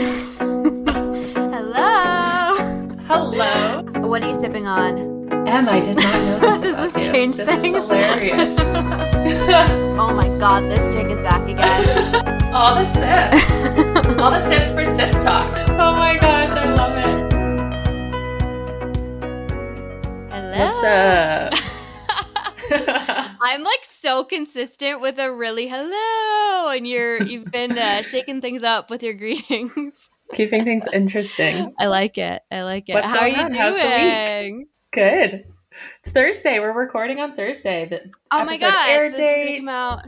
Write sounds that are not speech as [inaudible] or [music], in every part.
[laughs] Hello. Hello. What are you sipping on? Em, I did not [laughs] notice. Does this you. change this things? Is hilarious. [laughs] Oh my god, this chick is back again. All the sips. All the sips for sip talk. Oh my gosh, I love it. Hello. What's up? I'm like so consistent with a really hello, and you're you've been uh, [laughs] shaking things up with your greetings. [laughs] Keeping things interesting. I like it. I like it. What's How going are you on? doing? How's the week? Good. It's Thursday. We're recording on Thursday. The Oh my god, air this is gonna date. out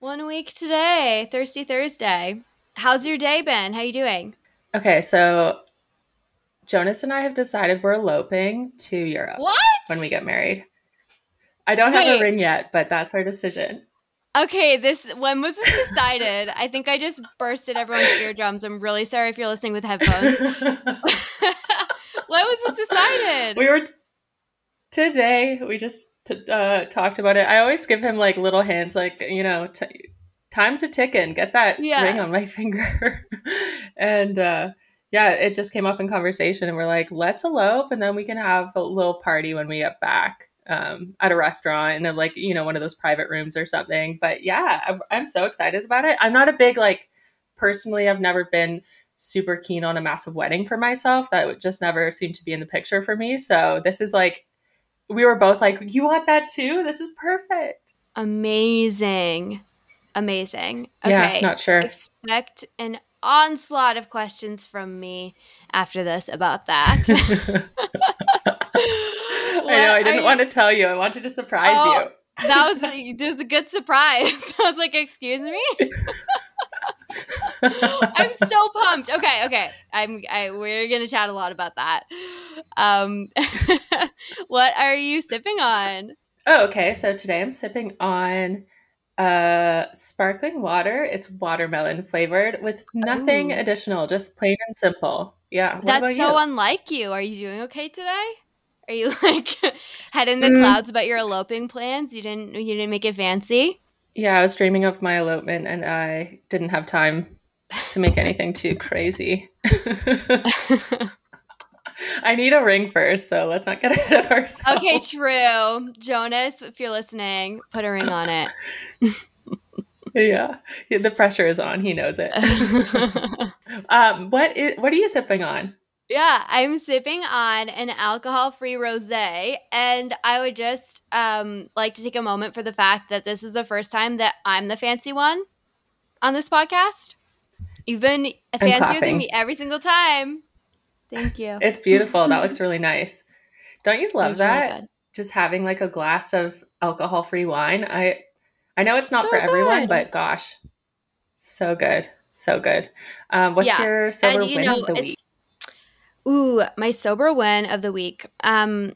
one week today, Thirsty Thursday. How's your day been? How you doing? Okay, so Jonas and I have decided we're eloping to Europe What? when we get married. I don't have Wait. a ring yet, but that's our decision. Okay, this when was this decided? I think I just bursted everyone's eardrums. I'm really sorry if you're listening with headphones. [laughs] [laughs] when was this decided? we were t- today. We just t- uh, talked about it. I always give him like little hints, like you know, t- time's a ticking. Get that Yeah. ring on my [laughs] finger, and uh, yeah, it just came up in conversation, and we're like, let's elope, and then we can have a little party when we get back. Um, at a restaurant and like you know one of those private rooms or something but yeah I'm, I'm so excited about it i'm not a big like personally i've never been super keen on a massive wedding for myself. That would just never seemed to be in the picture for me. So this is like, we were both like, you want that too? This is perfect. Amazing. Amazing. Okay. Yeah, not sure. Expect an onslaught of questions from me after this about that. [laughs] [laughs] I know. I didn't want to tell you. I wanted to surprise Oh. you. that was [laughs] a, this was a good surprise. [laughs] I was like, "Excuse me." [laughs] I'm so pumped. Okay, okay. I'm. I, we're gonna chat a lot about that. Um, what are you sipping on? oh, okay. So today I'm sipping on uh sparkling water. It's watermelon flavored with nothing Ooh. additional, just plain and simple. Yeah. What That's so you? unlike you. Are you doing okay today? Are you [laughs] like head in the Mm. clouds about your eloping plans? You didn't. You didn't make it fancy. Yeah, I was dreaming of my elopement and I didn't have time to make anything too crazy. [laughs] [laughs] I need a ring first, so let's not get ahead of ourselves. okay, true. Jonas, if you're listening, put a ring on it. Yeah, the pressure is on. He knows it. um, what is what are you sipping on? Yeah, I'm sipping on an alcohol-free rosé, and I would just um, like to take a moment for the fact that this is the first time that I'm the fancy one on this podcast. You've been fancier than me every single time. Thank you. It's beautiful. that [laughs] looks really nice. Don't you love really that? good. Just having like a glass of alcohol-free wine. I I know it's not So for everyone, but gosh, so good, so good. Um, what's Yeah, your silver you win know, of the week? Ooh, my sober win of the week. Um,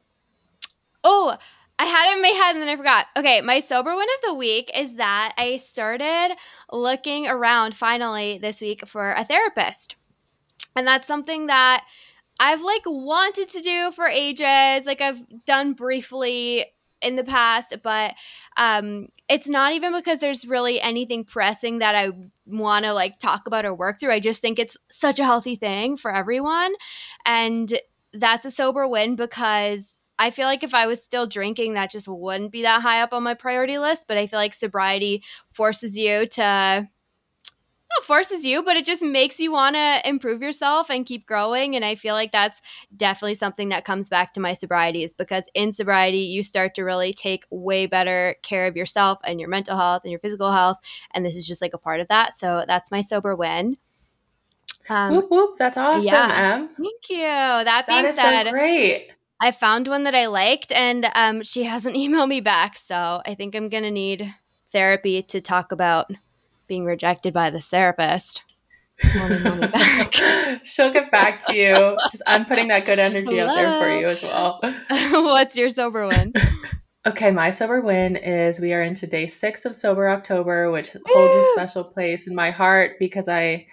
oh, I had it in my head and then I forgot. Okay, my sober win of the week is that I started looking around finally this week for a therapist. And that's something that I've like wanted to do for ages. Like I've done briefly in the past, but um it's not even because there's really anything pressing that I want to like talk about or work through. I just think it's such a healthy thing for everyone. And that's a sober win because I feel like if I was still drinking, that just wouldn't be that high up on my priority list. But I feel like sobriety forces you to not forces you, but it just makes you want to improve yourself and keep growing. And I feel like that's definitely something that comes back to my sobriety is because in sobriety, you start to really take way better care of yourself and your mental health and your physical health. And this is just like a part of that. So that's my sober win. Um, whoop whoop! That's awesome, yeah. Em. Thank you. That That being is said, so great. I found one that I liked, and um, she hasn't [laughs] emailed me back. So I think I'm gonna need therapy to talk about being rejected by this therapist. Back. [laughs] She'll get back to you. Just I'm putting that good energy out there for you as well. [laughs] What's your sober win? [laughs] Okay, my sober win is we are into day six of Sober October, which holds a special place in my heart because I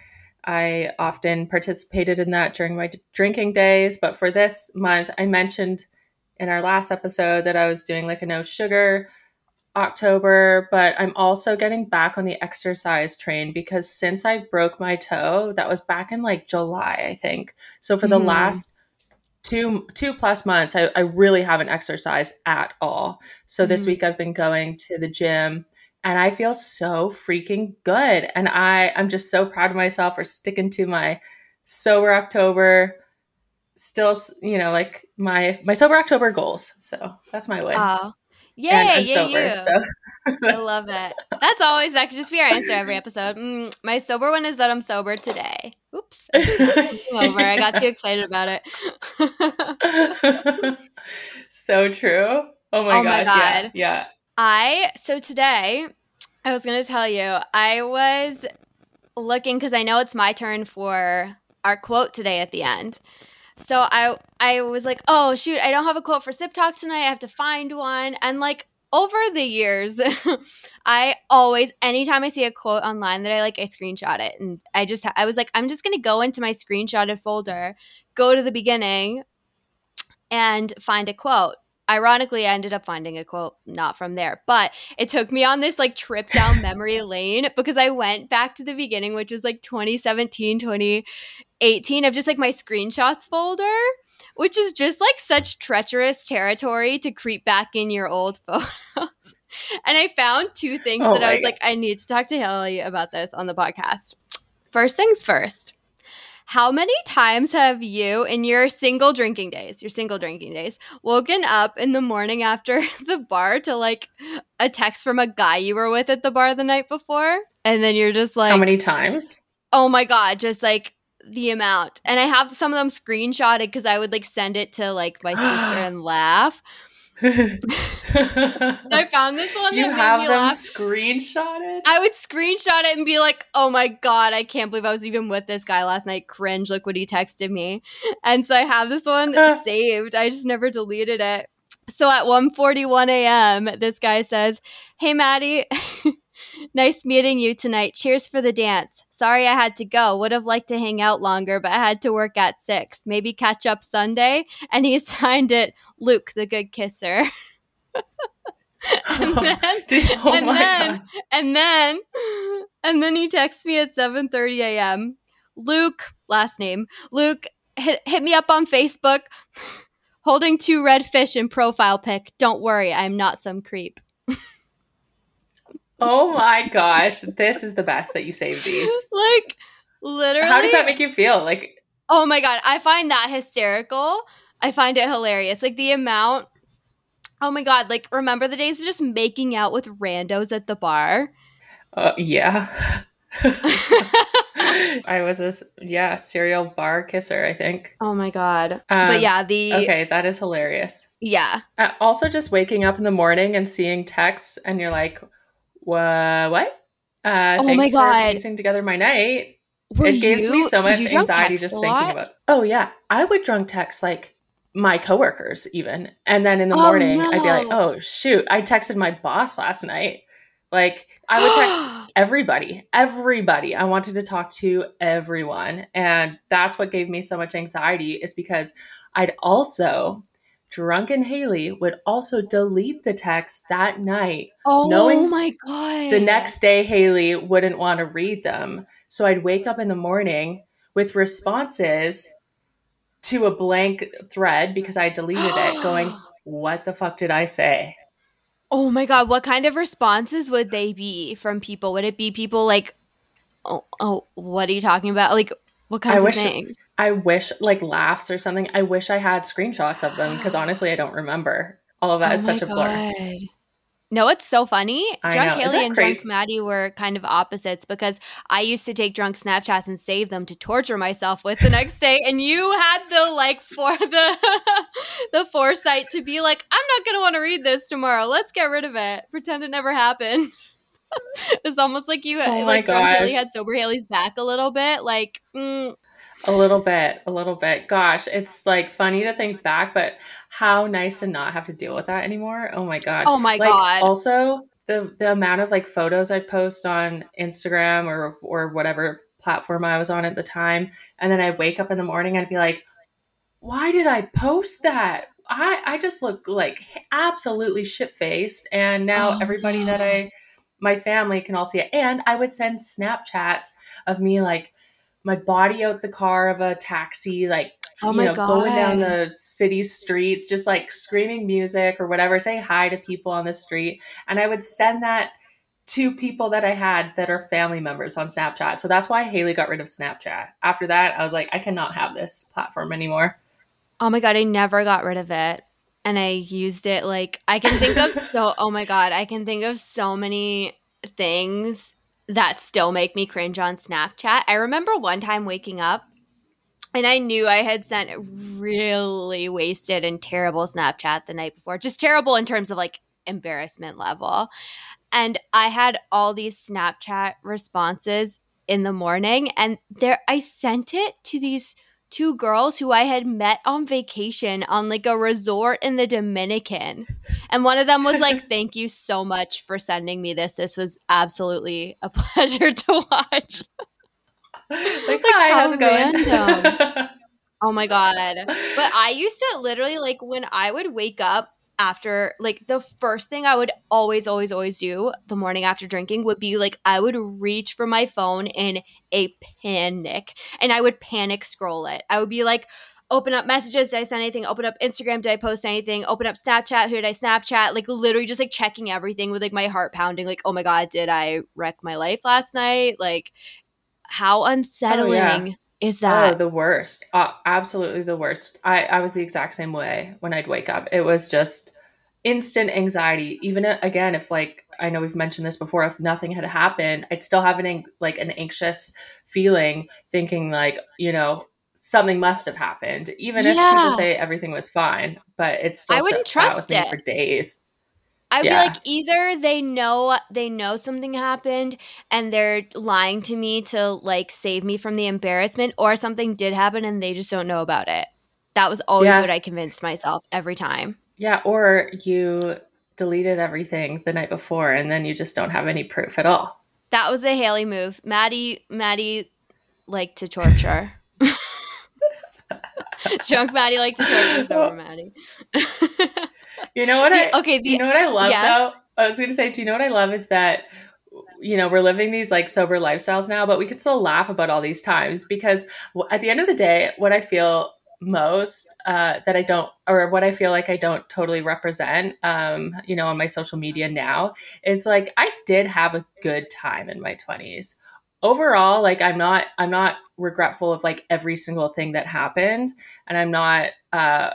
I often participated in that during my d- drinking days. But for this month, I mentioned in our last episode that I was doing like a no sugar October, but I'm also getting back on the exercise train because since I broke my toe, that was back in like July, I think. So for the Mhm. last two two plus months, I, I really haven't exercised at all. So this Mhm. week I've been going to the gym and I feel so freaking good. And I I'm just so proud of myself for sticking to my sober October. Still, you know, like my my sober October goals. So that's my. Oh, yay, and yay, sober. you. So I love it. That's always that could just be our answer every episode. Mm, my sober one is that I'm sober today. Oops, I'm [laughs] over. I got too excited about it. [laughs] so true. Oh my Oh my gosh. Yeah. God. Yeah. I so today I was gonna tell you I was looking because I know it's my turn for our quote today at the end. So I I was like, oh shoot, I don't have a quote for Sip Talk tonight. I have to find one. And like over the years, [laughs] I always anytime I see a quote online that I like, I screenshot it, and I just I was like, I'm just gonna go into my screenshotted folder, go to the beginning, and find a quote. Ironically, I ended up finding a quote not from there, but it took me on this like trip down [laughs] memory lane because I went back to the beginning, which was like 2017, 2018 of just like my screenshots folder, which is just like such treacherous territory to creep back in your old [laughs] photos. and I found two things Oh that I was like, I need to talk to Hayley about this on the podcast. First things first. How many times have you, in your single drinking days, your single drinking days, woken up in the morning after [laughs] the bar to like a text from a guy you were with at the bar the night before? And then you're just like, How many times? oh my God, just like the amount. And I have some of them screenshotted because I would like send it to like my sister [gasps] and laugh. I found this one [laughs] you have them laugh. screenshotted? I would screenshot it and be like, oh my God, I can't believe I was even with this guy last night. Cringe, look what he texted me. And so I have this one [laughs] saved. I just never deleted it. So at 1:41 a.m., this guy says, Hey Maddie, [laughs] nice meeting you tonight. Cheers for the dance. Sorry I had to go. Would have liked to hang out longer, but I had to work at six. Maybe catch up Sunday. [laughs] And he signed it Luke, the good kisser. [laughs] and [laughs] then Dude, oh and then- god. and then and then he texts me at 7:30 a.m. Luke, last name. Luke hit, hit me up on Facebook [sighs] holding two red fish in profile pic. Don't worry, I'm not some creep. Oh my gosh. This is the best that you saved these. [laughs] like literally How does that make you feel? Like Oh my god, I find that hysterical. I find it hilarious. Like the amount Oh my god, like remember the days of just making out with randos at the bar? uh, yeah. [laughs] [laughs] I was a yeah, serial bar kisser, I think. oh my god. Um, but yeah, the Okay, that is hilarious. yeah. Uh, also, just waking up in the morning and seeing texts, and you're like, "Wha- "What? Uh, Oh my for God. piecing together my night." Were it gives me so much anxiety just thinking lot? about. Oh yeah, I would drunk text like my coworkers even, and then in the Oh, morning I'd be like, "Oh shoot, I texted my boss last night." Like I would text [gasps] everybody, everybody. I wanted to talk to everyone. And that's what gave me so much anxiety is because I'd also, drunken Hayley would also delete the text that night. oh knowing my god. The next day, Hayley wouldn't want to read them. So I'd wake up in the morning with responses to a blank thread because I deleted it going, [gasps] What the fuck did I say? Oh my god, what kind of responses would they be from people? Would it be people like oh, oh what are you talking about? Like what kinds of wish- things? I wish like laughs or something. I wish I had screenshots of them because [gasps] honestly, I don't remember. All of that oh is such a blur. God. No, it's so funny. I Drunk know. Hayley and crazy? Drunk Maddie were kind of opposites because I used to take drunk Snapchats and save them to torture myself with the next day, and you had the like [laughs] for the the foresight to be like, I'm not gonna want to read this tomorrow. Let's get rid of it. Pretend it never happened. [laughs] it's almost like you Oh my like drunk Hayley had sober Hayley's back a little bit. Like, mm, A little bit, a little bit. Gosh, it's like funny to think back, but how nice to not have to deal with that anymore. Oh my god. oh my like god. also the the amount of like photos I post on Instagram or or whatever platform I was on at the time, and then I'd wake up in the morning and I'd be like, why did I post that? I I just look like absolutely shit faced, and now Oh, everybody that. I my family can all see it. And I would send Snapchats of me like my body out the car of a taxi, like Oh you know, going down the city streets, just like screaming music or whatever, saying hi to people on the street. And I would send that to people that I had that are family members on Snapchat. So that's why Hayley got rid of Snapchat. After that, I was like, I cannot have this platform anymore. Oh my god, I never got rid of it. And I used it like I can think of [laughs] so oh my god, I can think of so many things that still make me cringe on Snapchat. I remember one time waking up and I knew I had sent really wasted and terrible Snapchat the night before. Just terrible in terms of like embarrassment level. And I had all these Snapchat responses in the morning and there I sent it to these two girls who I had met on vacation on like a resort in the Dominican. And one of them was like, [laughs] Thank you so much for sending me this. This was absolutely a [laughs] pleasure to watch. like, Like, hi, how how's it going? [laughs] Oh my God. But I used to literally like when I would wake up after like the first thing I would always, always, always do the morning after drinking would be like I would reach for my phone in a panic and I would panic scroll it. I would be like, open up messages, did I send anything? Open up Instagram, did I post anything? Open up Snapchat, who did I Snapchat? Like literally just like checking everything with like my heart pounding, like, oh my God, did I wreck my life last night? Like how oh, unsettling is that? Oh, the worst. Uh, absolutely the worst. I, I was the exact same way when I'd wake up. It was just instant anxiety. Even uh, again, if like I know we've mentioned this before, if nothing had happened, I'd still have an like an anxious feeling, thinking like you know something must have happened. Even if Yeah. people say everything was fine, but it's still I wouldn't trust with me it. for days. I'd Yeah. be like, either they know they know something happened and they're lying to me to like save me from the embarrassment, or something did happen and they just don't know about it. That was always Yeah. what I convinced myself every time. Yeah, or you deleted everything the night before, and then you just don't have any proof at all. That was a Hayley move. Maddie, Maddie liked to torture. [laughs] [laughs] Drunk Maddie liked to torture sober Maddie. [laughs] You know what? The- I, okay, the you know what I love yeah. though? I was going to say, do you know what I love is that you know we're living these like sober lifestyles now, but we can still laugh about all these times because at the end of the day, what I feel most uh, that I don't, or what I feel like I don't totally represent, um, you know, on my social media now is like I did have a good time in my twenties. Overall, like I'm not, I'm not regretful of like every single thing that happened, and I'm not, uh,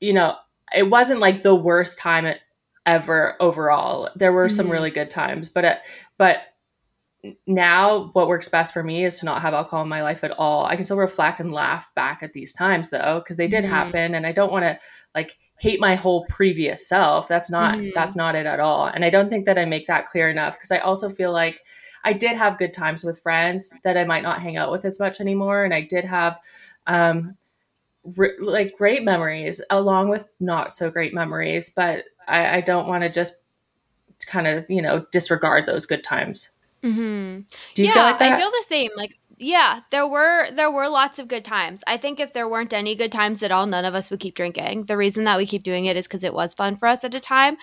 you know, it wasn't like the worst time ever overall. There were some Mhm. really good times, but uh, but now what works best for me is to not have alcohol in my life at all. I can still reflect and laugh back at these times though because they did Mhm. happen and I don't want to like hate my whole previous self. That's not Mhm. that's not it at all. And I don't think that I make that clear enough because I also feel like I did have good times with friends that I might not hang out with as much anymore and I did have um r- like great memories along with not so great memories but i, I don't want to just kind of you know disregard those good times hmm do you yeah, feel like that I feel the same. Like, yeah, there were there were lots of good times. I think if there weren't any good times at all, none of us would keep drinking. The reason that we keep doing it is because it was fun for us at a time.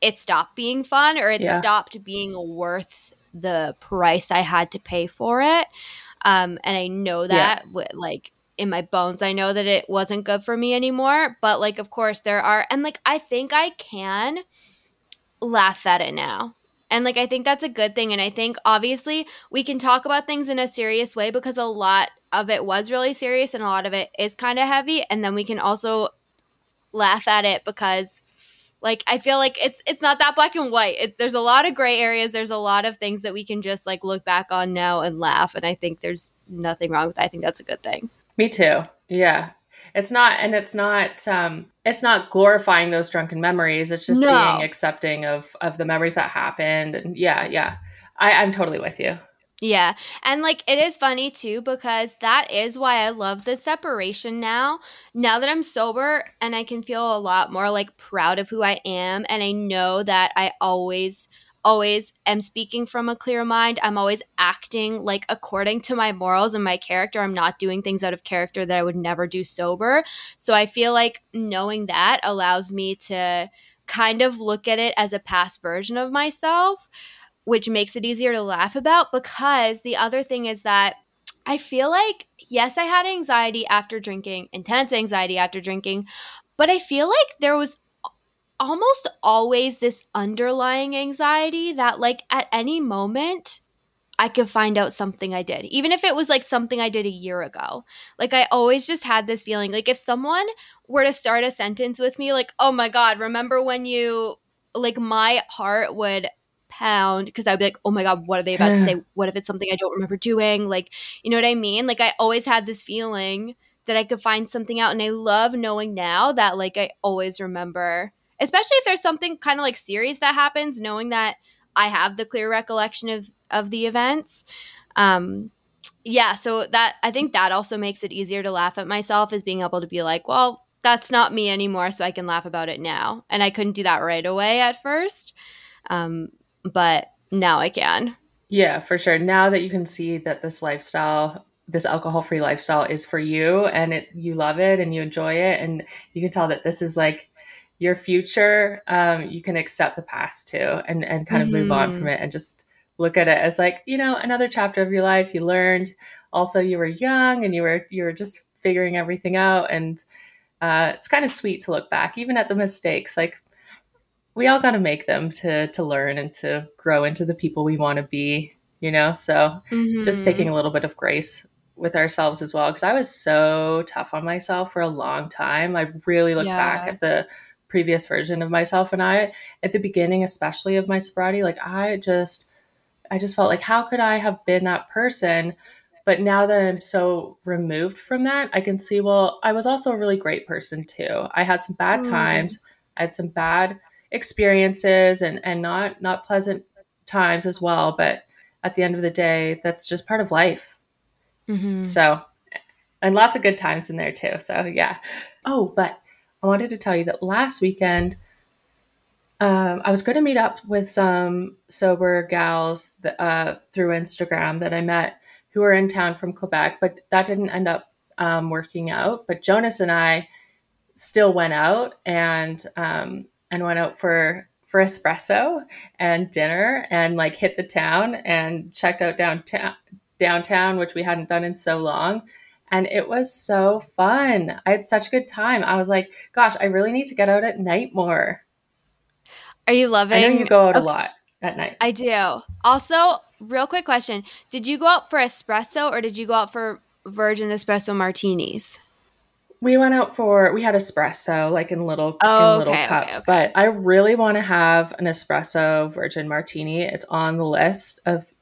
It stopped being fun, or it Yeah. stopped being worth the price I had to pay for it. Um, and I know that, wi- like in my bones, I know that it wasn't good for me anymore. But like, of course, there are, and like, I think I can laugh at it now. And like I think that's a good thing and I think obviously we can talk about things in a serious way because a lot of it was really serious and a lot of it is kind of heavy and then we can also laugh at it because like I feel like it's it's not that black and white. It, there's a lot of gray areas. There's a lot of things that we can just like look back on now and laugh and I think there's nothing wrong with that. I think that's a good thing. Me too yeah it's not and it's not um it's not glorifying those drunken memories it's just No. being accepting of of the memories that happened and yeah yeah i i'm totally with you Yeah. And like it is funny too because that is why I love the separation now. Now that I'm sober and I can feel a lot more like proud of who I am and I know that I always always am speaking from a clear mind. I'm always acting like according to my morals and my character. I'm not doing things out of character that I would never do sober. So I feel like knowing that allows me to kind of look at it as a past version of myself, which makes it easier to laugh about. Because the other thing is that I feel like, yes, I had anxiety after drinking, intense anxiety after drinking, but I feel like there was almost always this underlying anxiety that, like, at any moment, I could find out something I did, even if it was like something I did a year ago. Like, I always just had this feeling like if someone were to start a sentence with me, like, oh my God, remember when you, like, my heart would pound because I'd be like, oh my God, what are they about to say? What if it's something I don't remember doing? Like, you know what I mean? Like, I always had this feeling that I could find something out. And I love knowing now that, like, I always remember especially if there's something kind of like serious that happens, knowing that I have the clear recollection of of the events. Um, yeah, so that I think that also makes it easier to laugh at myself is being able to be like, well, that's not me anymore, so I can laugh about it now. And I couldn't do that right away at first, um, but now I can. Yeah, for sure. Now that you can see that this lifestyle, this alcohol-free lifestyle is for you and it you love it and you enjoy it and you can tell that this is like your future, um, you can accept the past too and, and kind of mm-hmm. move on from mm-hmm. it and just look at it as like, you know, another chapter of your life. You learned. Also, you were young and you were you were just figuring everything out. And uh, it's kind of sweet to look back, even at the mistakes. Like we all got to make them to to learn and to grow into the people we want to be. You know, so mm-hmm. just taking a little bit of grace with ourselves as well because I was so tough on myself for a long time. I really look yeah. back at the previous version of myself and I at the beginning especially of my sobriety like I just I just felt like how could I have been that person but now that I'm so removed from that I can see well I was also a really great person too I had some bad mm. times I had some bad experiences and and not not pleasant times as well but at the end of the day that's just part of life mm-hmm. so and lots of good times in there too so yeah oh but I wanted to tell you that last weekend, um, I was going to meet up with some sober gals that, uh, through Instagram that I met who were in town from Quebec, but that didn't end up um, working out. But Jonas and I still went out and um, and went out for for espresso and dinner and like hit the town and checked out downtown downtown, which we hadn't done in so long and it was so fun. I had such a good time. I was like, gosh, I really need to get out at night more. Are you loving? I know you go out okay. a lot at night. I do. Also, real quick question: Did you go out for espresso or did you go out for virgin espresso martinis? We went out for we had espresso like in little oh, in little okay, cups, okay, but I really want to have an espresso virgin martini. It's on the list of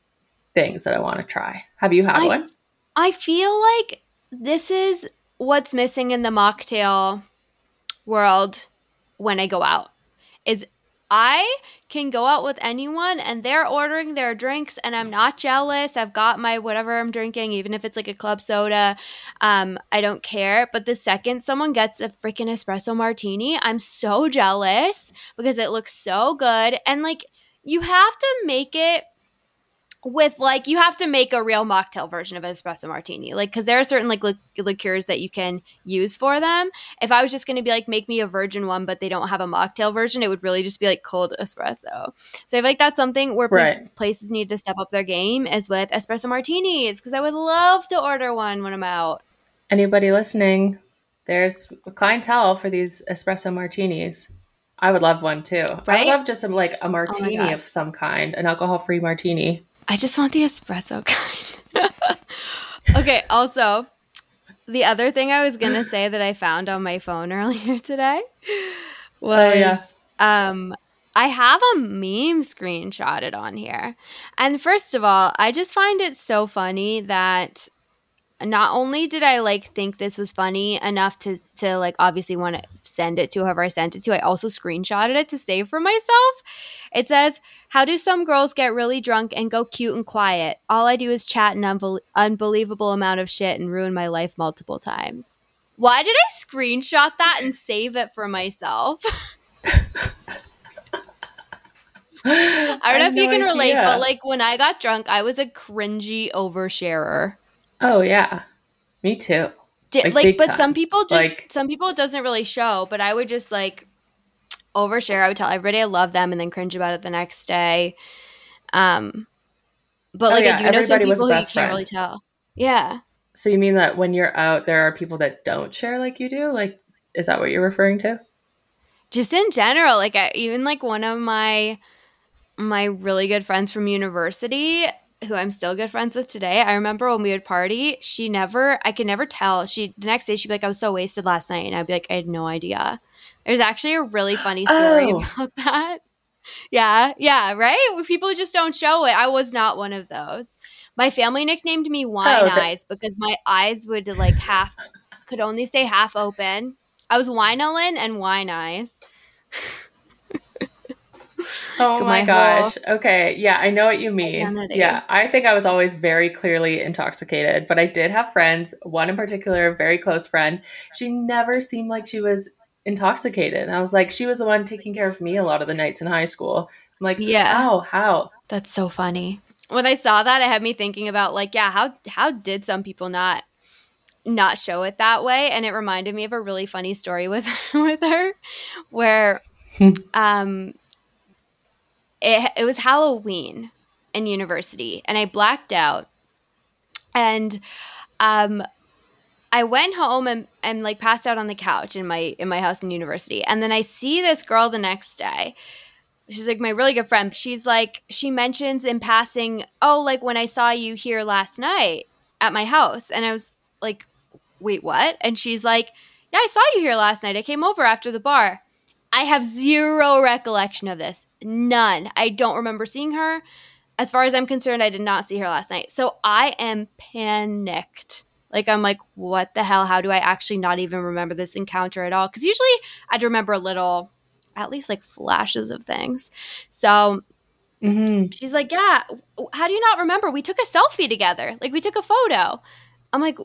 things that I want to try. Have you had I, one? I feel like this is what's missing in the mocktail world when I go out is I can go out with anyone and they're ordering their drinks and I'm not jealous. I've got my whatever I'm drinking, even if it's like a club soda. Um, I don't care. But the second someone gets a freaking espresso martini, I'm so jealous because it looks so good. And like you have to make it with like you have to make a real mocktail version of an espresso martini like because there are certain like li- liqueurs that you can use for them if i was just going to be like make me a virgin one but they don't have a mocktail version it would really just be like cold espresso so i feel like that's something where right. places, places need to step up their game is with espresso martinis because i would love to order one when i'm out anybody listening there's a clientele for these espresso martinis I would love one too. Right? I love just some like a oh martini oh of some kind, an alcohol-free martini. I just want the espresso kind. [laughs] okay, also, the other thing I was going to say that I found on my phone [laughs] earlier today was oh, yeah. um I have a meme screenshotted on here. And first of all, I just find it so funny that not only did I like think this was funny enough to to like obviously want to send it to whoever I sent it to, I also screenshotted it to save for myself. It says, "How do some girls get really drunk and go cute and quiet? All I do is chat an unbel- unbelievable amount of shit and ruin my life multiple times." Why did I screenshot that and save it for myself? [laughs] I don't know if you can no relate, but like when I got drunk, I was a cringy oversharer. Oh yeah, me too. Like, like but time. some people just like, some people it doesn't really show, but I would just like overshare. I would tell everybody I love them and then cringe about it the next day. Um, but oh, like yeah, I do know some people who you can't friend. really tell. Yeah. So you mean that when you're out, there are people that don't share like you do? Like, is that what you're referring to? Just in general, like I, even like one of my my really good friends from university who I'm still good friends with today. I remember when we would party, she never, I could never tell. She, the next day, she'd be like, I was so wasted last night. And I'd be like, I had no idea. There's actually a really funny story oh. about [laughs] that. Yeah, yeah, right? People just don't show it. I was not one of those. My family nicknamed me wine oh, eyes because my eyes would like half, could only stay half open. I was Winolin and wine eyes. [laughs] [laughs] Oh [laughs] my, my gosh. Okay. Yeah, I know what you mean. Identity. Yeah, I think I was always very clearly intoxicated, but I did have friends, one in particular, a very close friend. She never seemed like she was intoxicated. And I was like, she was the one taking care of me a lot of the nights in high school. I'm like, yeah. How? How? That's so funny. When I saw that, it had me thinking about like, yeah, how how did some people not not show it that way? And it reminded me of a really funny story with [laughs] with her where um it, it was Halloween in university and I blacked out. And um, I went home and, and like passed out on the couch in my in my house in university. And then I see this girl the next day. She's like my really good friend. She's like she mentions in passing, "Oh, like when I saw you here last night at my house." And I was like, "Wait, what?" And she's like, "Yeah, I saw you here last night. I came over after the bar." I have zero recollection of this. None. I don't remember seeing her. As far as I'm concerned, I did not see her last night. So I am panicked. Like, I'm like, what the hell? How do I actually not even remember this encounter at all? Because usually I'd remember a little, at least like flashes of things. So mm-hmm. she's like, yeah, how do you not remember? We took a selfie together. Like, we took a photo. I'm like,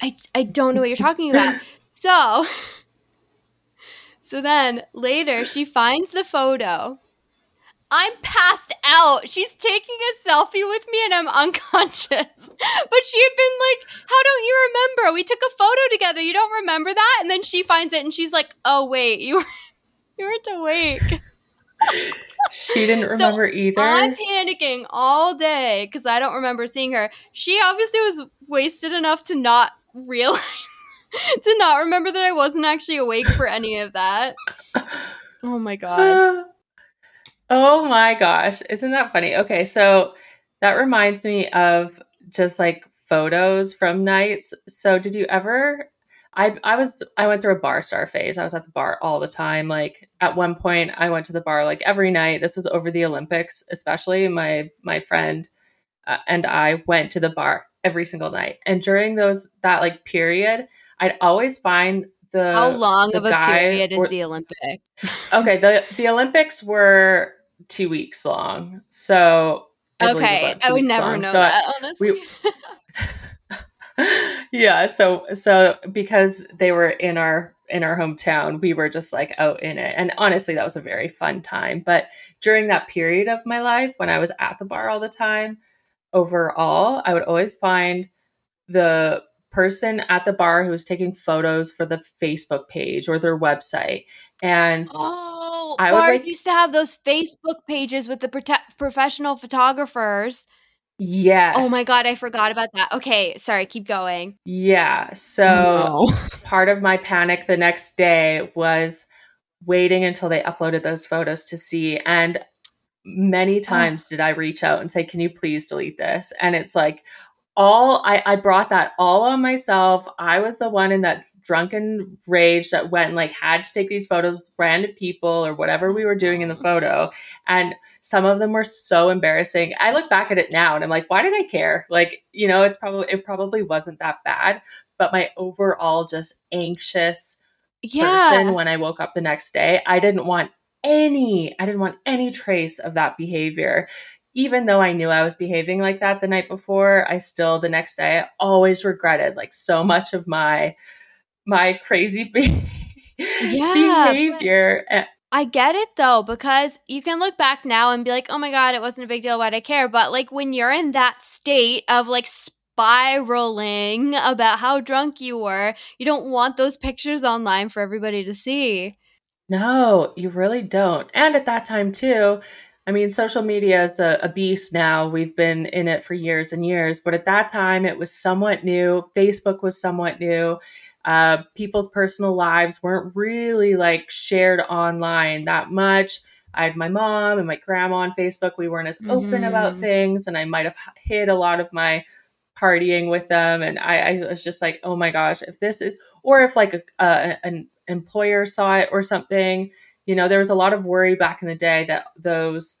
I, I don't know what you're talking about. [laughs] so so then later, she finds the photo. I'm passed out. She's taking a selfie with me and I'm unconscious. [laughs] But she had been like, How don't you remember? We took a photo together. You don't remember that? And then she finds it and she's like, Oh, wait, you, were, [laughs] you weren't awake. she didn't [laughs] remember so either. I'm panicking all day because I don't remember seeing her. She obviously was wasted enough to not realize [laughs] to not remember that I wasn't actually awake for any of that. Oh my god. [sighs] oh my gosh. Isn't that funny? Okay, so that reminds me of just like photos from nights. So did you ever I I was I went through a bar star phase. I was at the bar all the time. Like at one point I went to the bar like every night. This was over the Olympics, especially my my friend uh, and I went to the bar every single night. And during those that like period, I'd always find the how long the of a period or, is the Olympic? okay, the the Olympics were two weeks long, so I okay, I would never long. know so that honestly. We, [laughs] yeah, so so because they were in our in our hometown, we were just like out in it, and honestly, that was a very fun time. But during that period of my life when I was at the bar all the time, overall, I would always find the person at the bar who was taking photos for the Facebook page or their website. And oh, I bars like, used to have those Facebook pages with the prote- professional photographers. Yes. Oh my god, I forgot about that. Okay, sorry, keep going. Yeah. So no. [laughs] part of my panic the next day was waiting until they uploaded those photos to see and many times oh. did I reach out and say, "Can you please delete this?" And it's like, all I, I brought that all on myself. I was the one in that drunken rage that went and like had to take these photos with random people or whatever we were doing in the photo. And some of them were so embarrassing. I look back at it now and I'm like, why did I care? Like, you know, it's probably it probably wasn't that bad. But my overall just anxious yeah. person when I woke up the next day, I didn't want any, I didn't want any trace of that behavior even though I knew I was behaving like that the night before, I still the next day I always regretted like so much of my my crazy be- yeah, behavior. I get it though, because you can look back now and be like, oh my God, it wasn't a big deal. why did I care? But like when you're in that state of like spiraling about how drunk you were, you don't want those pictures online for everybody to see. No, you really don't. And at that time, too, I mean, social media is a, a, beast now. We've been in it for years and years, but at that time, it was somewhat new. Facebook was somewhat new. Uh, people's personal lives weren't really like shared online that much. I had my mom and my grandma on Facebook. We weren't as open mm-hmm. about things, and I might have hid a lot of my partying with them. And I, I, was just like, oh my gosh, if this is, or if like a, a, an employer saw it or something, you know, there was a lot of worry back in the day that those,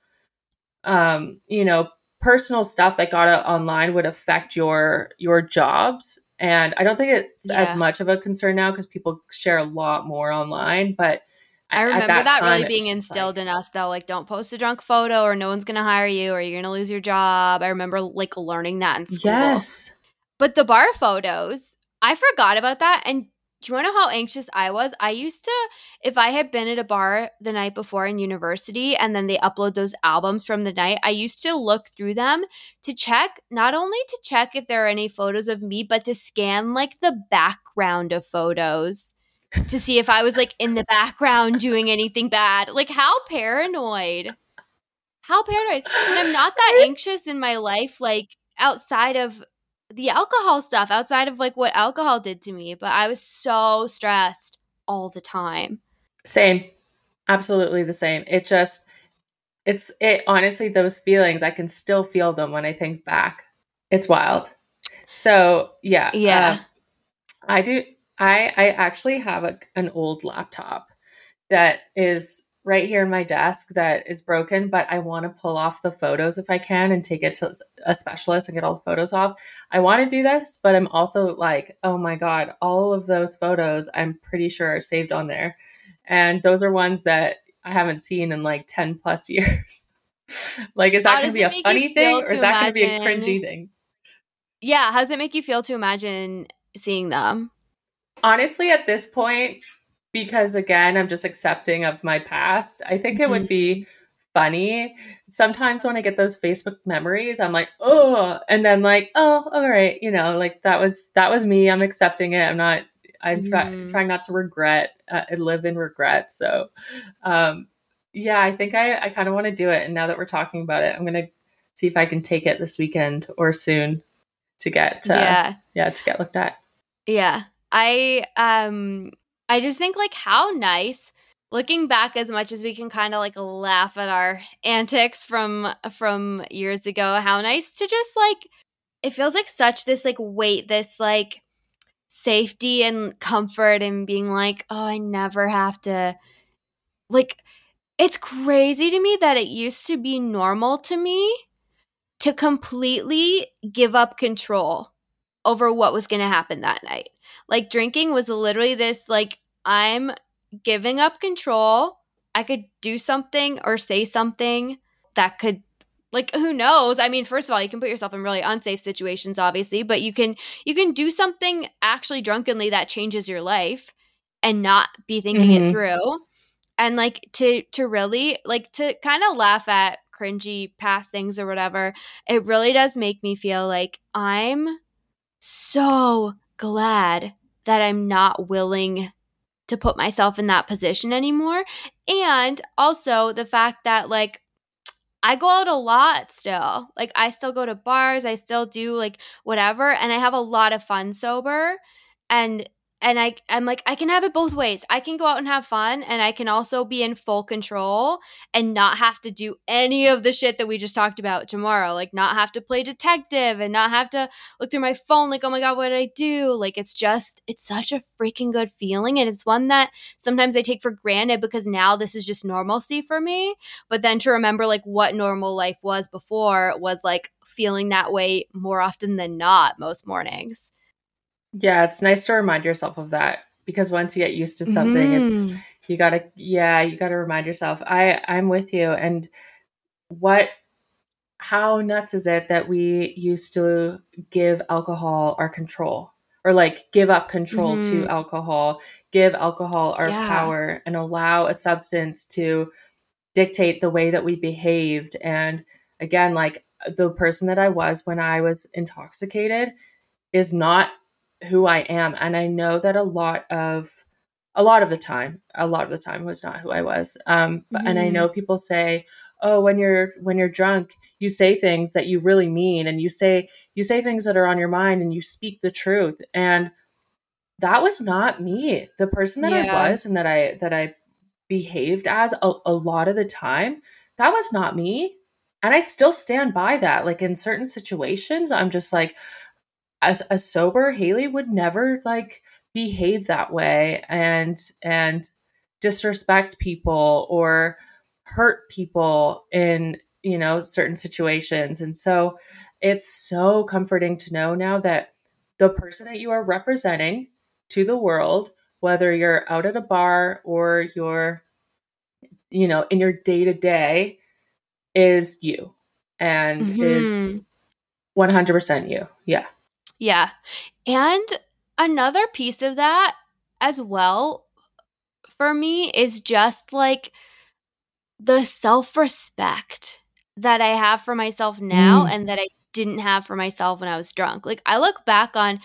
um, you know, personal stuff that got out online would affect your your jobs and I don't think it's yeah. as much of a concern now because people share a lot more online. But I remember that, that time, really being instilled like, in us, though. Like, don't post a drunk photo, or no one's gonna hire you, or you're gonna lose your job. I remember like learning that in school. Yes. But the bar photos, I forgot about that. And do you want to know how anxious I was? I used to, if I had been at a bar the night before in university and then they upload those albums from the night, I used to look through them to check, not only to check if there are any photos of me, but to scan like the background of photos to see if I was like in the background doing anything bad. Like, how paranoid. How paranoid. And I'm not that [laughs] anxious in my life, like outside of the alcohol stuff outside of like what alcohol did to me, but I was so stressed all the time. Same. Absolutely the same. It just it's it honestly those feelings I can still feel them when I think back. It's wild. So, yeah. Yeah. Uh, I do I I actually have a, an old laptop that is right here in my desk that is broken, but I want to pull off the photos if I can and take it to a specialist and get all the photos off. I want to do this, but I'm also like, oh my God, all of those photos I'm pretty sure are saved on there. And those are ones that I haven't seen in like 10 plus [laughs] years. like, is that going to be a funny thing or is that going to be a cringy thing? Yeah. How does it make you feel to imagine seeing them? Honestly, at this point, because again, I'm just accepting of my past. I think mm-hmm. it would mm-hmm. be funny. Sometimes when I get those Facebook memories, I'm like, oh, and then like, oh, all right, you know, like that was that was me. I'm accepting it. I'm not. I'm mm. trying not to regret uh, and live in regret. So, um, yeah, I think I I kind of want to do it. And now that we're talking about it, I'm gonna see if I can take it this weekend or soon to get uh, yeah yeah to get looked at. Yeah, I um I just think like how nice looking back as much as we can kind of like laugh at our [laughs] antics from from years ago how nice to just like it feels like such this like weight this like safety and comfort and being like oh i never have to like it's crazy to me that it used to be normal to me to completely give up control over what was going to happen that night like drinking was literally this like I'm giving up control. I could do something or say something that could like who knows i mean first of all you can put yourself in really unsafe situations obviously but you can you can do something actually drunkenly that changes your life and not be thinking mm-hmm. it through and like to to really like to kind of laugh at cringy past things or whatever it really does make me feel like i'm so glad that I'm not willing to put myself in that position anymore. And also the fact that, like, I go out a lot still. Like, I still go to bars, I still do like whatever, and I have a lot of fun sober. And and I I'm like I can have it both ways. I can go out and have fun and I can also be in full control and not have to do any of the shit that we just talked about tomorrow. Like not have to play detective and not have to look through my phone like, "Oh my god, what did I do?" Like it's just it's such a freaking good feeling and it's one that sometimes I take for granted because now this is just normalcy for me. But then to remember like what normal life was before was like feeling that way more often than not most mornings. Yeah, it's nice to remind yourself of that because once you get used to something, mm. it's you gotta yeah, you gotta remind yourself. I I'm with you. And what how nuts is it that we used to give alcohol our control? or like give up control mm-hmm. to alcohol, give alcohol our yeah. power and allow a substance to dictate the way that we behaved. And again, like the person that I was when I was intoxicated is not who I am. And I know that a lot of a lot of the time, a lot of the time was not who I was. Um, mm-hmm. and I know people say, "Oh, when you're when you're drunk, you say things that you really mean, and you say you say things that are on your mind, and you speak the truth." And that was not me. The person that yeah. I was and that I that I behaved as a, a lot of the time, that was not me. And I still stand by that. Like in certain situations, I'm just like, as a sober Hayley would never like behave that way and and disrespect people or hurt people in you know certain situations and so it's so comforting to know now that the person that you are representing to the world, whether you're out at a bar or you're, you know, in your day to day, is you and mm-hmm. is 100% you. Yeah. Yeah. And another piece of that as well for me is just like the self respect that I have for myself now mm. and that I didn't have for myself when I was drunk. Like I look back on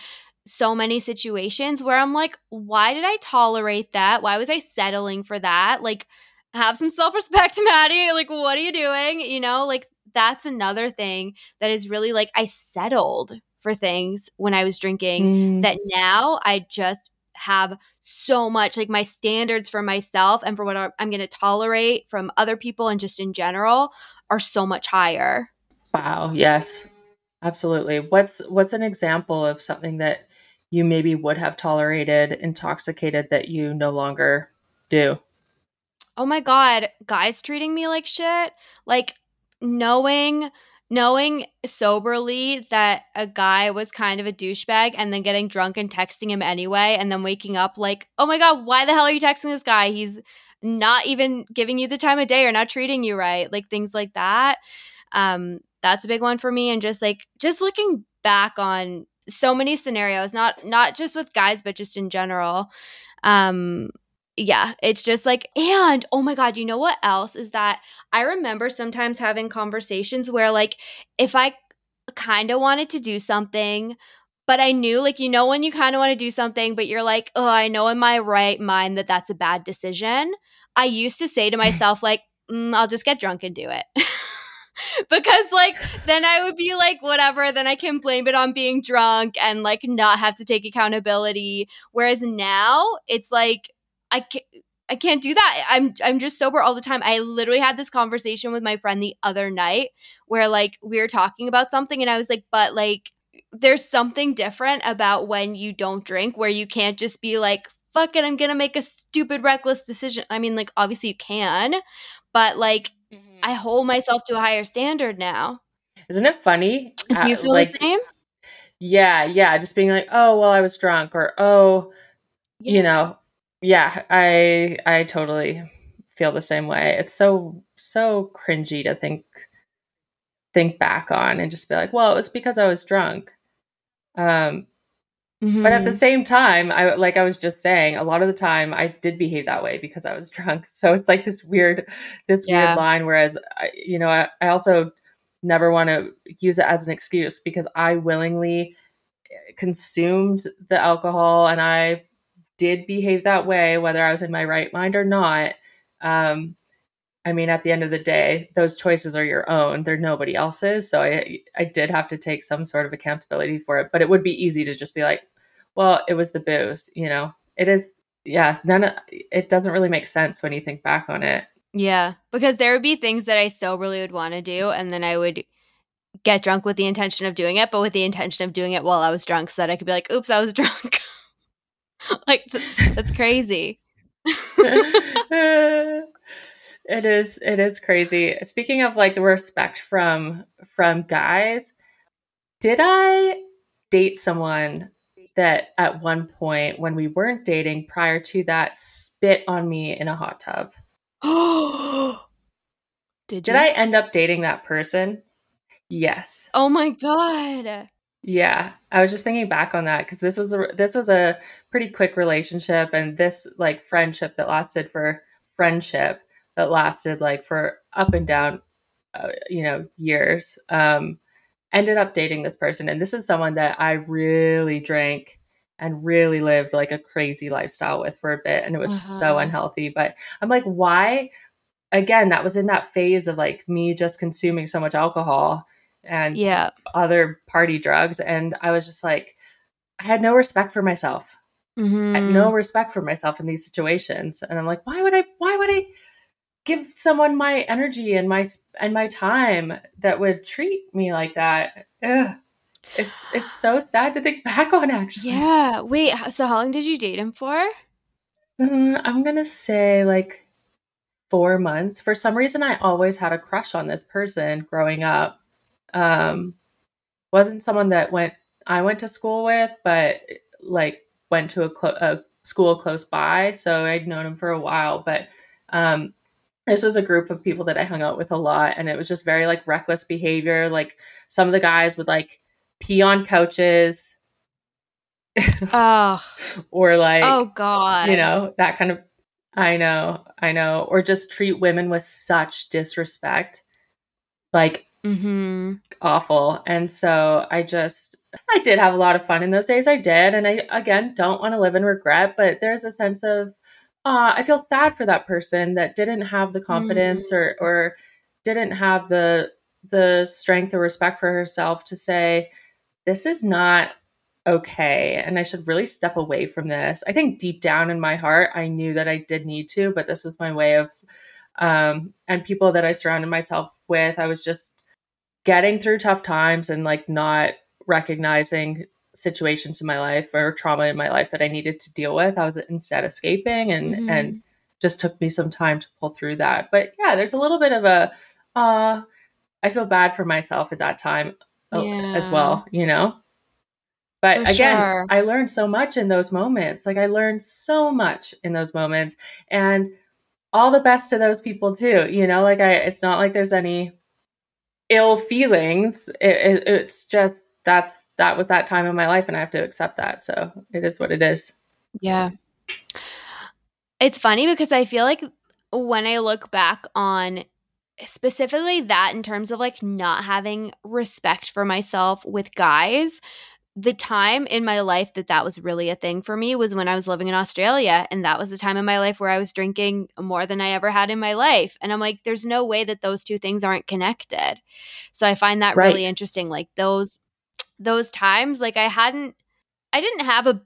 so many situations where I'm like, why did I tolerate that? Why was I settling for that? Like, have some self respect, [laughs] Maddie. Like, what are you doing? You know, like, that's another thing that is really like, I settled for things when I was drinking mm. that now I just have so much like my standards for myself and for what I'm going to tolerate from other people and just in general are so much higher. Wow, yes. Absolutely. What's what's an example of something that you maybe would have tolerated intoxicated that you no longer do? Oh my god, guys treating me like shit. Like knowing knowing soberly that a guy was kind of a douchebag and then getting drunk and texting him anyway and then waking up like, "Oh my god, why the hell are you texting this guy? He's not even giving you the time of day or not treating you right." Like things like that. Um that's a big one for me and just like just looking back on so many scenarios not not just with guys but just in general um yeah it's just like and oh my god you know what else is that? I remember sometimes having conversations where like if i kind of wanted to do something but i knew like you know when you kind of want to do something but you're like oh i know in my right mind that that's a bad decision i used to say to [laughs] myself like mm, i'll just get drunk and do it. [laughs] Because like then I would be like whatever then I can blame it on being drunk and like not have to take accountability whereas now it's like I can't I can't do that. I'm I'm just sober all the time. I literally had this conversation with my friend the other night where like we were talking about something and I was like but like there's something different about when you don't drink where you can't just be like fuck it I'm going to make a stupid reckless decision. I mean like obviously you can, but like mm-hmm. I hold myself to a higher standard now. Isn't it funny? Do you feel like, the same? Yeah, yeah. Just being like, oh, well, I was drunk, or oh, yeah. you know, yeah. I I totally feel the same way. It's so so cringy to think think back on and just be like, well, it was because I was drunk. Um, Mm-hmm. But at the mm-hmm. same time, I like I was just saying, a lot of the time I did behave that way because I was [laughs] drunk. So it's like this weird, this yeah. weird line. Whereas, I, you know, I, I also never want to use it as an excuse because I willingly eh, consumed the alcohol and I did behave that way, whether I was in my right mind or not. Um, I mean, at the end of the day, those choices are your own. They're nobody else's. So I I did have to take some sort of accountability for it. But it would be easy to just be like, well, it was the booze, you know. It is yeah, of, it doesn't really make sense when you think back on it. Yeah, because there would be things that I soberly would want to do and then I would get drunk with the intention of doing it, but with the intention of doing it while I was drunk so that I could be like, "Oops, I was [laughs] drunk." [laughs] like that's crazy. [laughs] it is it is crazy. Speaking of like the respect from from guys, did I date someone that at one point when we weren't dating prior to that spit on me in a hot tub. [gasps] Did, Did I end up dating that person? Yes. Oh my god. Yeah, I was just thinking back on that because this was a this was a pretty quick relationship, and this like friendship that lasted for friendship that lasted like for up and down, uh, you know, years. Um, ended up dating this person, and this is someone that I really drank and really lived like a crazy lifestyle with for a bit, and it was uh-huh. so unhealthy. But I'm like, why? Again, that was in that phase of like me just consuming so much alcohol and yeah. other party drugs. And I was just like, I had no respect for myself. Mm-hmm. I had no mm-hmm. respect for myself in these situations. And I'm like, why would I, why would I give someone my energy and my, and my time that would treat me like that? Ugh. It's, it's so sad to think [laughs] back on actually. Yeah. Wait, so how long did you date him for? Mm, I'm going to say like four months. For some reason, I always had a crush on this person growing up um, wasn't someone that went I went to school with, but like went to a, clo- a school close by, so I'd known him for a while. But um, this was a group of people that I hung out with a lot, and it was just very like reckless behavior. Like some of the guys would like pee on couches. oh. [laughs] or like oh god you know that kind of i know i know or just treat women with such disrespect like Mm-hmm. Awful. And so I just, I did have a lot of fun in those days. I did. And I, again, don't want to live in regret, but there's a sense of, uh, I feel sad for that person that didn't have the confidence mm-hmm. or, or didn't have the, the strength or respect for herself to say, this is not okay and I should really step away from this. I think deep down in my heart, I knew that I did need to, but this was my way of, um, and people that I surrounded myself with, I was just getting through tough times and like not recognizing situations in my life or trauma in my life that I needed to deal with. I was instead escaping and mm-hmm. and just took me some time to pull through that. But yeah, there's a little bit of a uh I feel bad for myself at that time yeah. as well, you know. But for again, sure. I learned so much in those moments. Like I learned so much in those moments and all the best to those people too, you know, like I it's not like there's any ill feelings. It, it, it's just that's that was that time in my life, and I have to accept that. So it is what it is. Yeah. It's funny because I feel like when I look back on specifically that in terms of like not having respect for myself with guys, the time in my life that that was really a thing for me was when I was living in Australia. And that was the time in my life where I was drinking more than I ever had in my life. And I'm like, there's no way that those two things aren't connected. So I find that right. really interesting. Like those, those times, like I hadn't, I didn't have a,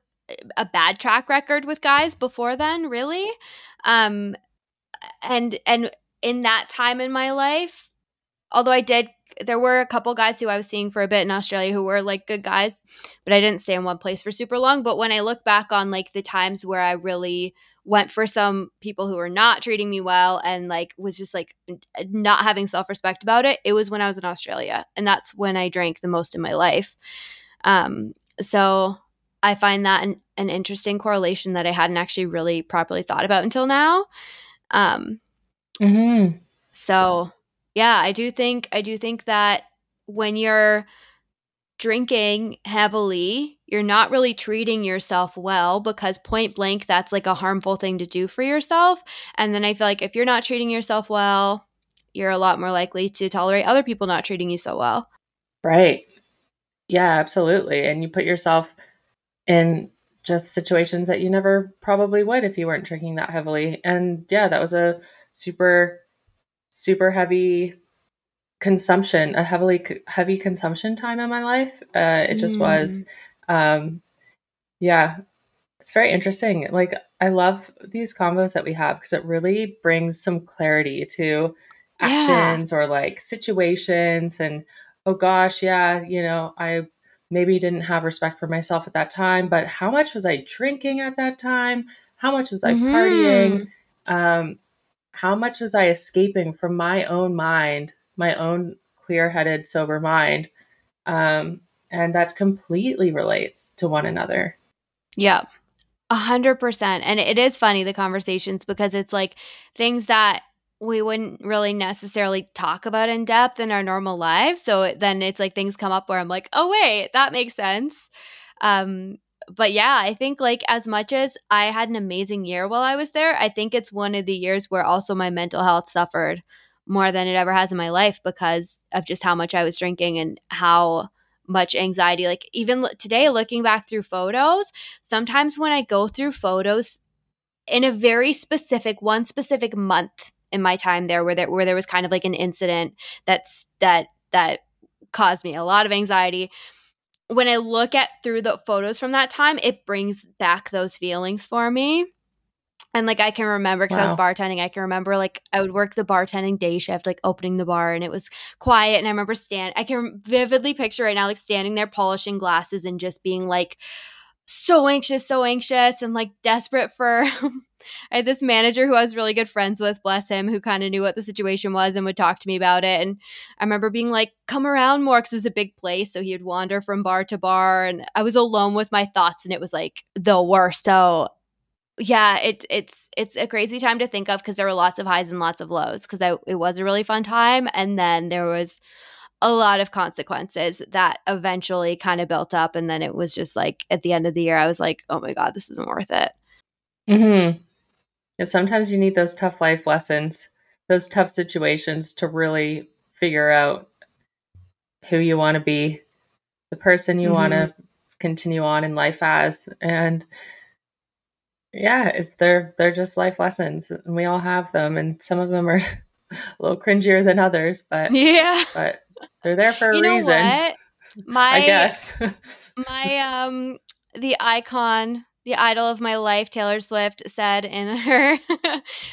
a bad track record with guys before then, really. Um, and, and in that time in my life, although I did there were a couple guys who I was seeing for a bit in Australia who were like good guys, but I didn't stay in one place for super long. But when I look back on like the times where I really went for some people who were not treating me well and like was just like not having self respect about it, it was when I was in Australia. And that's when I drank the most in my life. Um, so I find that an, an interesting correlation that I hadn't actually really properly thought about until now. Um, mm-hmm. So yeah, I do think I do think that when you're drinking heavily, you're not really treating yourself well because point blank that's like a harmful thing to do for yourself. And then I feel like if you're not treating yourself well, you're a lot more likely to tolerate other people not treating you so well. Right. Yeah, absolutely. And you put yourself in just situations that you never probably would if you weren't drinking that heavily. And yeah, that was a super super heavy consumption, a heavily heavy consumption time in my life. Uh, it just mm. was. Um, yeah, it's very interesting. Like I love these combos that we have because it really brings some clarity to actions yeah. or like situations and oh gosh, yeah, you know, I maybe didn't have respect for myself at that time, but how much was I drinking at that time? How much was I mm-hmm. partying? Um, how much was I escaping from my own mind, my own clear headed, sober mind? Um, and that completely relates to one another. Yeah. A hundred percent. And it is funny, the conversations, because it's like things that we wouldn't really necessarily talk about in depth in our normal lives. So then it's like things come up where I'm like, oh, wait, that makes sense. Um, but yeah, I think like as much as I had an amazing year while I was there, I think it's one of the years where also my mental health suffered more than it ever has in my life because of just how much I was drinking and how much anxiety. Like even today, looking back through photos, sometimes when I go through photos in a very specific, one specific month in my time there, where there where there was kind of like an incident that's that that caused me a lot of anxiety. When I look at through the photos from that time, it brings back those feelings for me. And like I can remember because wow. I was bartending, I can remember like I would work the bartending day shift, like opening the bar, and it was quiet. And I remember stand, I can vividly picture right now, like standing there polishing glasses and just being like so anxious, so anxious, and like desperate for. [laughs] I had this manager who I was really good friends with, bless him, who kind of knew what the situation was and would talk to me about it. And I remember being like, come around more because it's a big place. So he would wander from bar to bar. And I was alone with my thoughts and it was like the worst. So yeah, it, it's it's a crazy time to think of because there were lots of highs and lots of lows because it was a really fun time, and then there was a lot of consequences that eventually kind of built up, and then it was just like at the end of the year, I was like, oh my god, this isn't worth it. Hmm. And sometimes you need those tough life lessons, those tough situations to really figure out who you want to be, the person you mm-hmm. want to continue on in life as, and yeah, it's they're they're just life lessons, and we all have them, and some of them are [laughs] a little cringier than others, but yeah, but they're there for a you reason. What? My I guess [laughs] my um the icon the idol of my life, Taylor Swift, said in [laughs] her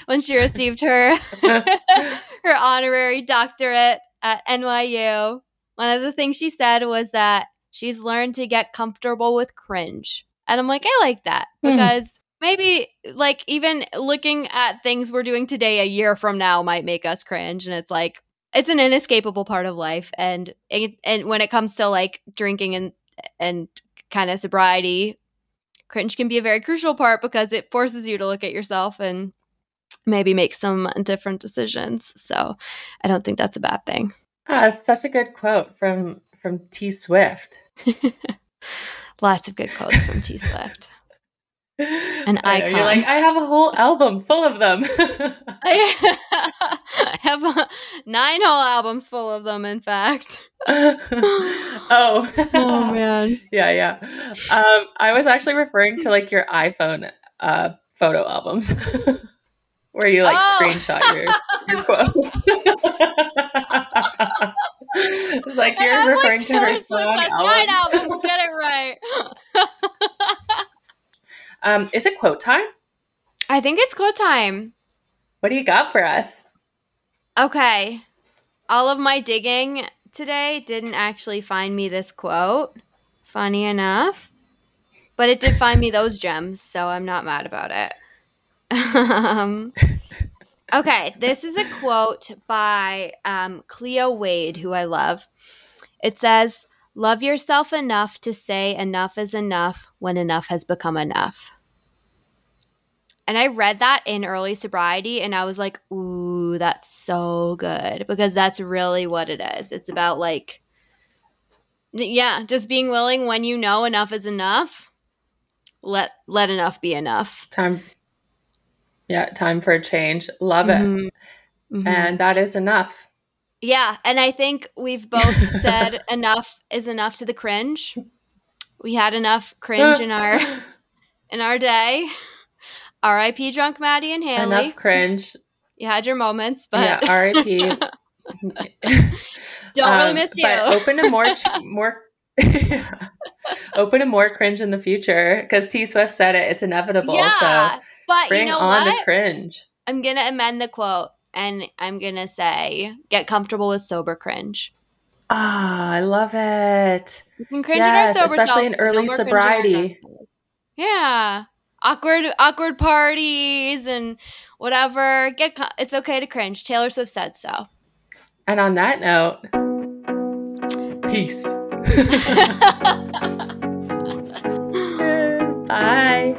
when she received her [laughs] her honorary doctorate at NYU. One of the things she said was that she's learned to get comfortable with cringe. And I'm like, I like that hmm. because maybe like even looking at things we're doing today a year from now might make us cringe and it's like it's an inescapable part of life and and when it comes to like drinking and and kind of sobriety cringe can be a very crucial part because it forces you to look at yourself and maybe make some different decisions. So i don't think that's a bad thing. Ah, it's such a good quote from from t swift. [laughs] Lots of good quotes from t swift [laughs] an icon. You're like, I have a whole album full of them. [laughs] I [laughs] have a, nine whole albums full of them, in fact. oh. oh man. Yeah, yeah. Um, I was actually referring to like your iPhone uh, photo albums. Where you like oh. screenshot your, your quotes. it's like you're referring like to her song album. Nine albums, get it right. Um, is it quote time? I think it's quote time. What do you got for us? Okay. All of my digging today didn't actually find me this quote. Funny enough. But it did find me those gems, so I'm not mad about it. um, okay, this is a quote by um, Cleo Wade, who I love. It says, Love yourself enough to say enough is enough when enough has become enough. And I read that in early sobriety and I was like, ooh, that's so good because that's really what it is. It's about like, yeah, just being willing when you know enough is enough. Let let enough be enough. Time. Yeah, time for a change. Love mm-hmm. it. Mm-hmm. And that is enough. Yeah, and I think we've both [laughs] said enough is enough to the cringe. We had enough cringe in our [laughs] in our day. R.I.P. Drunk Maddie and Hayley. Enough cringe. You had your moments, but yeah, R.I.P. [laughs] Don't um, really miss you. But open to more, more, open to more cringe in the future because T Swift said it. It's inevitable. Yeah, so but bring you know on what? the cringe. I'm gonna amend the quote and I'm gonna say, "Get comfortable with sober cringe." Ah, I love it. You can cringe yes, in our sober especially in early no sobriety. Yeah, awkward awkward parties and whatever. Get it's okay to cringe. Taylor Swift said so. And on that note, peace. [laughs] [laughs] Bye.